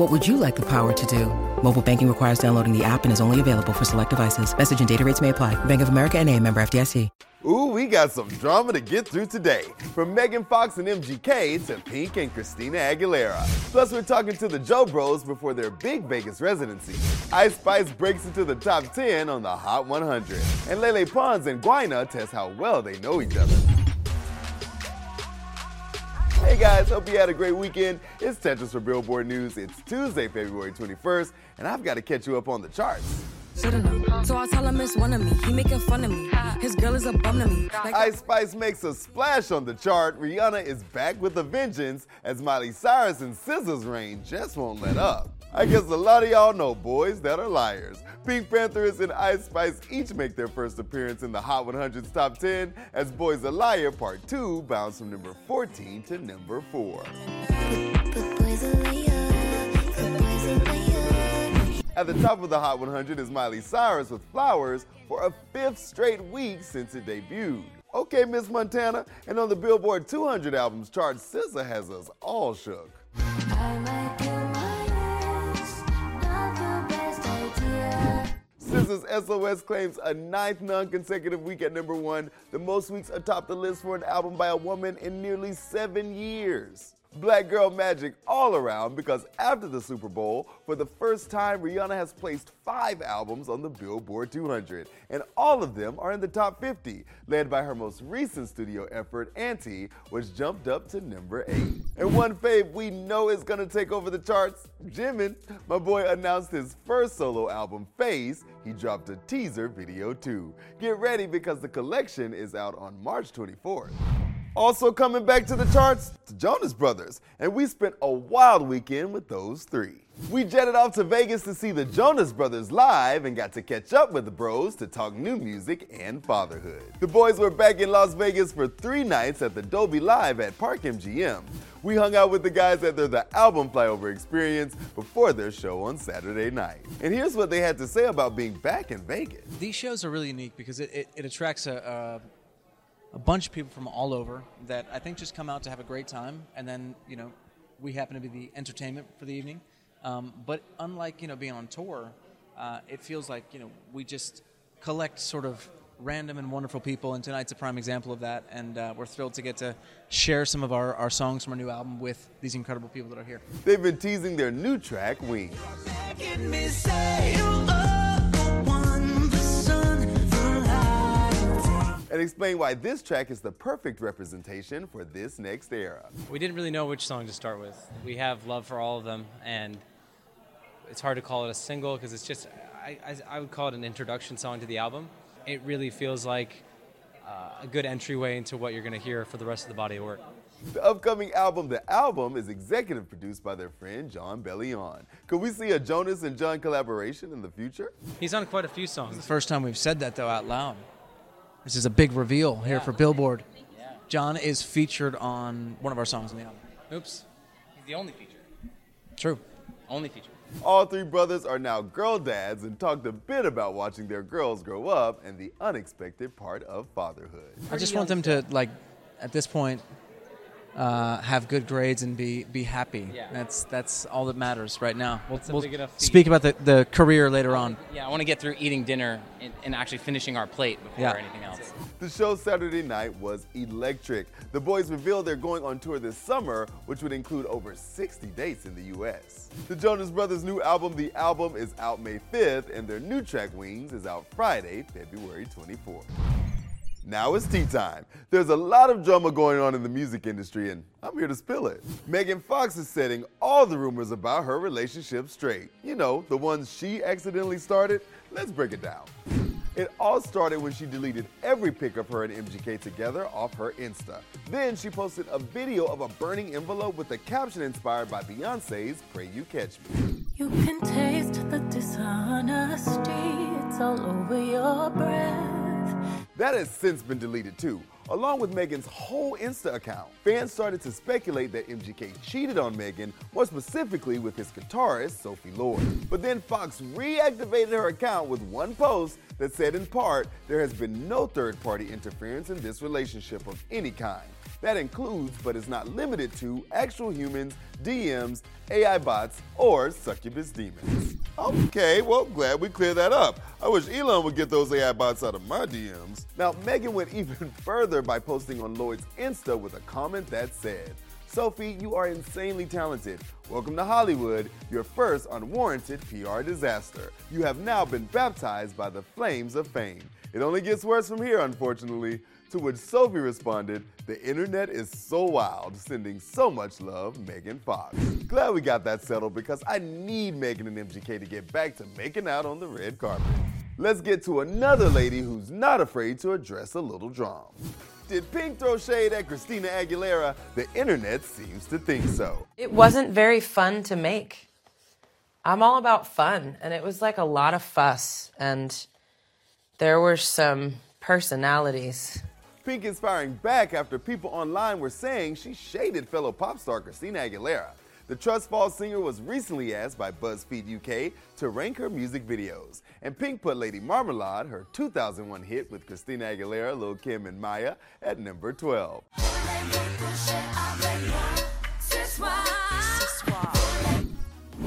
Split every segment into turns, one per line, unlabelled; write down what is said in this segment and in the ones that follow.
What would you like the power to do? Mobile banking requires downloading the app and is only available for select devices. Message and data rates may apply. Bank of America and a member FDIC.
Ooh, we got some drama to get through today. From Megan Fox and MGK to Pink and Christina Aguilera. Plus, we're talking to the Jo Bros before their big Vegas residency. Ice Spice breaks into the top 10 on the Hot 100. And Lele Pons and Guaynaa test how well they know each other. Guys, hope you had a great weekend. It's Tetris for Billboard News. It's Tuesday, February 21st, and I've got to catch you up on the charts.
So I tell him it's one of me. He making fun of me. His girl is a bum to me. Like
Ice Spice makes a splash on the chart. Rihanna is back with a vengeance as Miley Cyrus and SZA's reign just won't let up. I guess a lot of y'all know boys that are liars. PinkPantheress and Ice Spice each make their first appearance in the Hot 100's top 10 as Boys a Liar Part 2 bounced from number 14 to number 4. At the top of the Hot 100 is Miley Cyrus with Flowers for a fifth straight week since it debuted. Okay, Miss Montana, and on the Billboard 200 albums chart, SZA has us all shook. SZA's SOS claims a ninth non-consecutive week at number one, the most weeks atop the list for an album by a woman in nearly seven years. Black Girl Magic all around because after the Super Bowl, for the first time, Rihanna has placed five albums on the Billboard 200, and all of them are in the top 50, led by her most recent studio effort, Anti, which jumped up to number 8. And one fave we know is gonna take over the charts, Jimin. My boy announced his first solo album, FACE. He dropped a teaser video too. Get ready because the collection is out on March 24th. Also coming back to the charts, the Jonas Brothers, and we spent a wild weekend with those three. We jetted off to Vegas to see the Jonas Brothers live and got to catch up with the bros to talk new music and fatherhood. The boys were back in Las Vegas for three nights at the Dolby Live at Park MGM. We hung out with the guys at their The Album Flyover experience before their show on Saturday night. And here's what they had to say about being back in Vegas.
These shows are really unique because it, it, it attracts a, a a bunch of people from all over that I think just come out to have a great time, and then you know we happen to be the entertainment for the evening. Um, but unlike you know being on tour, uh, it feels like you know we just collect sort of random and wonderful people, and tonight's a prime example of that. And uh, we're thrilled to get to share some of our, our songs from our new album with these incredible people that are here.
They've been teasing their new track, Wings. And explain why this track is the perfect representation for this next era.
We didn't really know which song to start with. We have love for all of them, and it's hard to call it a single because it's just, I, I, I, would call it an introduction song to the album. It really feels like uh, a good entryway into what you're going to hear for the rest of the body of work.
The upcoming album, The Album, is executive produced by their friend Jon Bellion. Could we see a Jonas and Jon collaboration in the future?
He's on quite a few songs.
It's the first time we've said that, though, out loud. This is a big reveal here yeah. for Billboard. Yeah. Jon is featured on one of our songs on the album.
Oops. He's the only feature.
True.
Only feature.
All three brothers are now girl dads and talked a bit about watching their girls grow up and the unexpected part of fatherhood.
I just want them to, like, at this point, uh, have good grades and be be happy. Yeah. That's that's all that matters right now. We'll, we'll speak about the, the career later on.
Yeah, I want to get through eating dinner and, and actually finishing our plate before yeah. anything else.
The show Saturday night was electric. The boys revealed they're going on tour this summer, which would include over 60 dates in the U.S. The Jonas Brothers' new album, The Album, is out May 5th, and their new track, Wings, is out Friday, February 24th. Now it's tea time. There's a lot of drama going on in the music industry, and I'm here to spill it. Megan Fox is setting all the rumors about her relationship straight. You know, the ones she accidentally started. Let's break it down. It all started when she deleted every pic of her and MGK together off her Insta. Then she posted a video of a burning envelope with a caption inspired by Beyonce's Pray You Catch Me.
You can taste the dishonesty, it's all over your breath.
That has since been deleted too, along with Megan's whole Insta account. Fans started to speculate that MGK cheated on Megan, more specifically with his guitarist, Sophie Lloyd. But then Fox reactivated her account with one post that said, in part, there has been no third party interference in this relationship of any kind. That includes, but is not limited to, actual humans, DMs, AI bots, or succubus demons. Okay, well, glad we cleared that up. I wish Elon would get those AI bots out of my DMs. Now, Megan went even further by posting on Lloyd's Insta with a comment that said, Sophie, you are insanely talented. Welcome to Hollywood, your first unwarranted PR disaster. You have now been baptized by the flames of fame. It only gets worse from here, unfortunately. To which Sophie responded, The internet is so wild, sending so much love, Megan Fox. Glad we got that settled because I need Megan and MGK to get back to making out on the red carpet. Let's get to another lady who's not afraid to address a little drama. Did Pink throw shade at Christina Aguilera? The internet seems to think so.
It wasn't very fun to make. I'm all about fun, and it was like a lot of fuss, and there were some personalities.
Pink is firing back after people online were saying she shaded fellow pop star Christina Aguilera. The Trust Fall singer was recently asked by BuzzFeed UK to rank her music videos, and Pink put Lady Marmalade, her 2001 hit with Christina Aguilera, Lil Kim, and Mya, at number 12.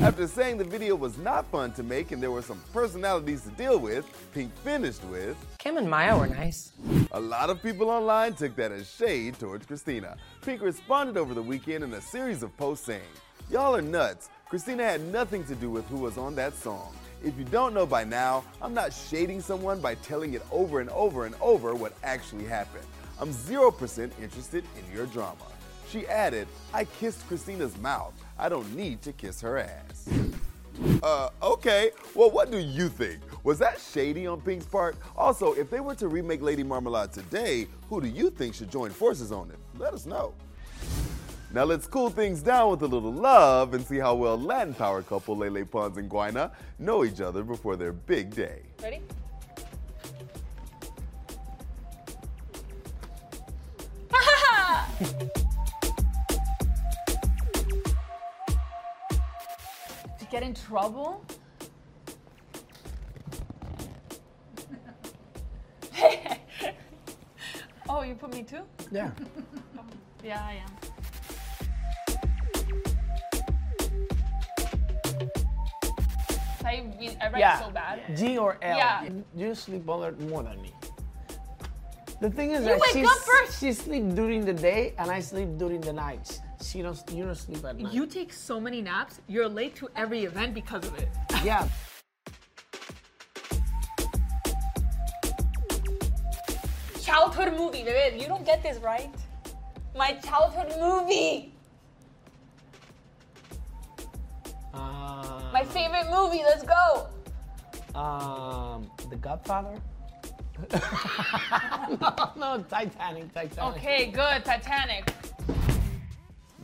After saying the video was not fun to make and there were some personalities to deal with, Pink finished with
Kim and Mya were nice.
A lot of people online took that as shade towards Christina. Pink responded over the weekend in a series of posts saying, Y'all are nuts. Christina had nothing to do with who was on that song. If you don't know by now, I'm not shading someone by telling it over and over and over what actually happened. I'm 0% interested in your drama. She added, I kissed Christina's mouth. I don't need to kiss her ass. Uh, okay. Well, what do you think? Was that shady on Pink's part? Also, if they were to remake Lady Marmalade today, who do you think should join forces on it? Let us know. Now let's cool things down with a little love and see how well Latin power couple Lele Pons and Guaynaa know each other before their big day.
Ready? to get in trouble? oh, you put me too?
Yeah.
Yeah, I am. I, read- I write
yeah.
so bad.
G or L.
Yeah.
You sleep alert more than me. The thing is
You
that
wake
she,
up first.
she sleep during the day and I sleep during the nights. She don't. You don't sleep at night.
You take so many naps, you're late to every event because of it.
yeah.
childhood movie, babe. You don't get this right. My childhood movie. My favorite movie. Let's go.
um, The Godfather. no, no, Titanic, Titanic.
Okay, good. Titanic.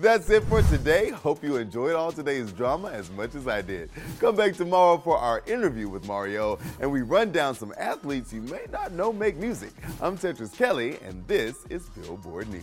That's it for today. Hope you enjoyed all today's drama as much as I did. Come back tomorrow for our interview with Mario, and we run down some athletes you may not know make music. I'm Tetris Kelly, and this is Billboard News.